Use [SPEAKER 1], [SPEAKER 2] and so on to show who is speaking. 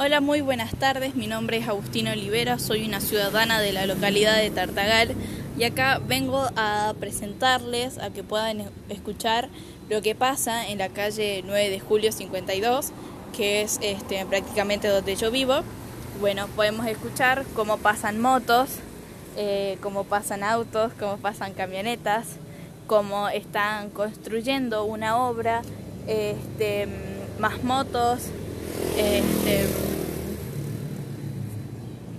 [SPEAKER 1] Hola, muy buenas tardes. Mi nombre es Agustina Olivera, soy una ciudadana de la localidad de Tartagal y acá vengo a presentarles, a que puedan escuchar lo que pasa en la calle 9 de julio 52, que es este, prácticamente donde yo vivo. Bueno, podemos escuchar cómo pasan motos, eh, cómo pasan autos, cómo pasan camionetas, cómo están construyendo una obra, este, más motos. Este,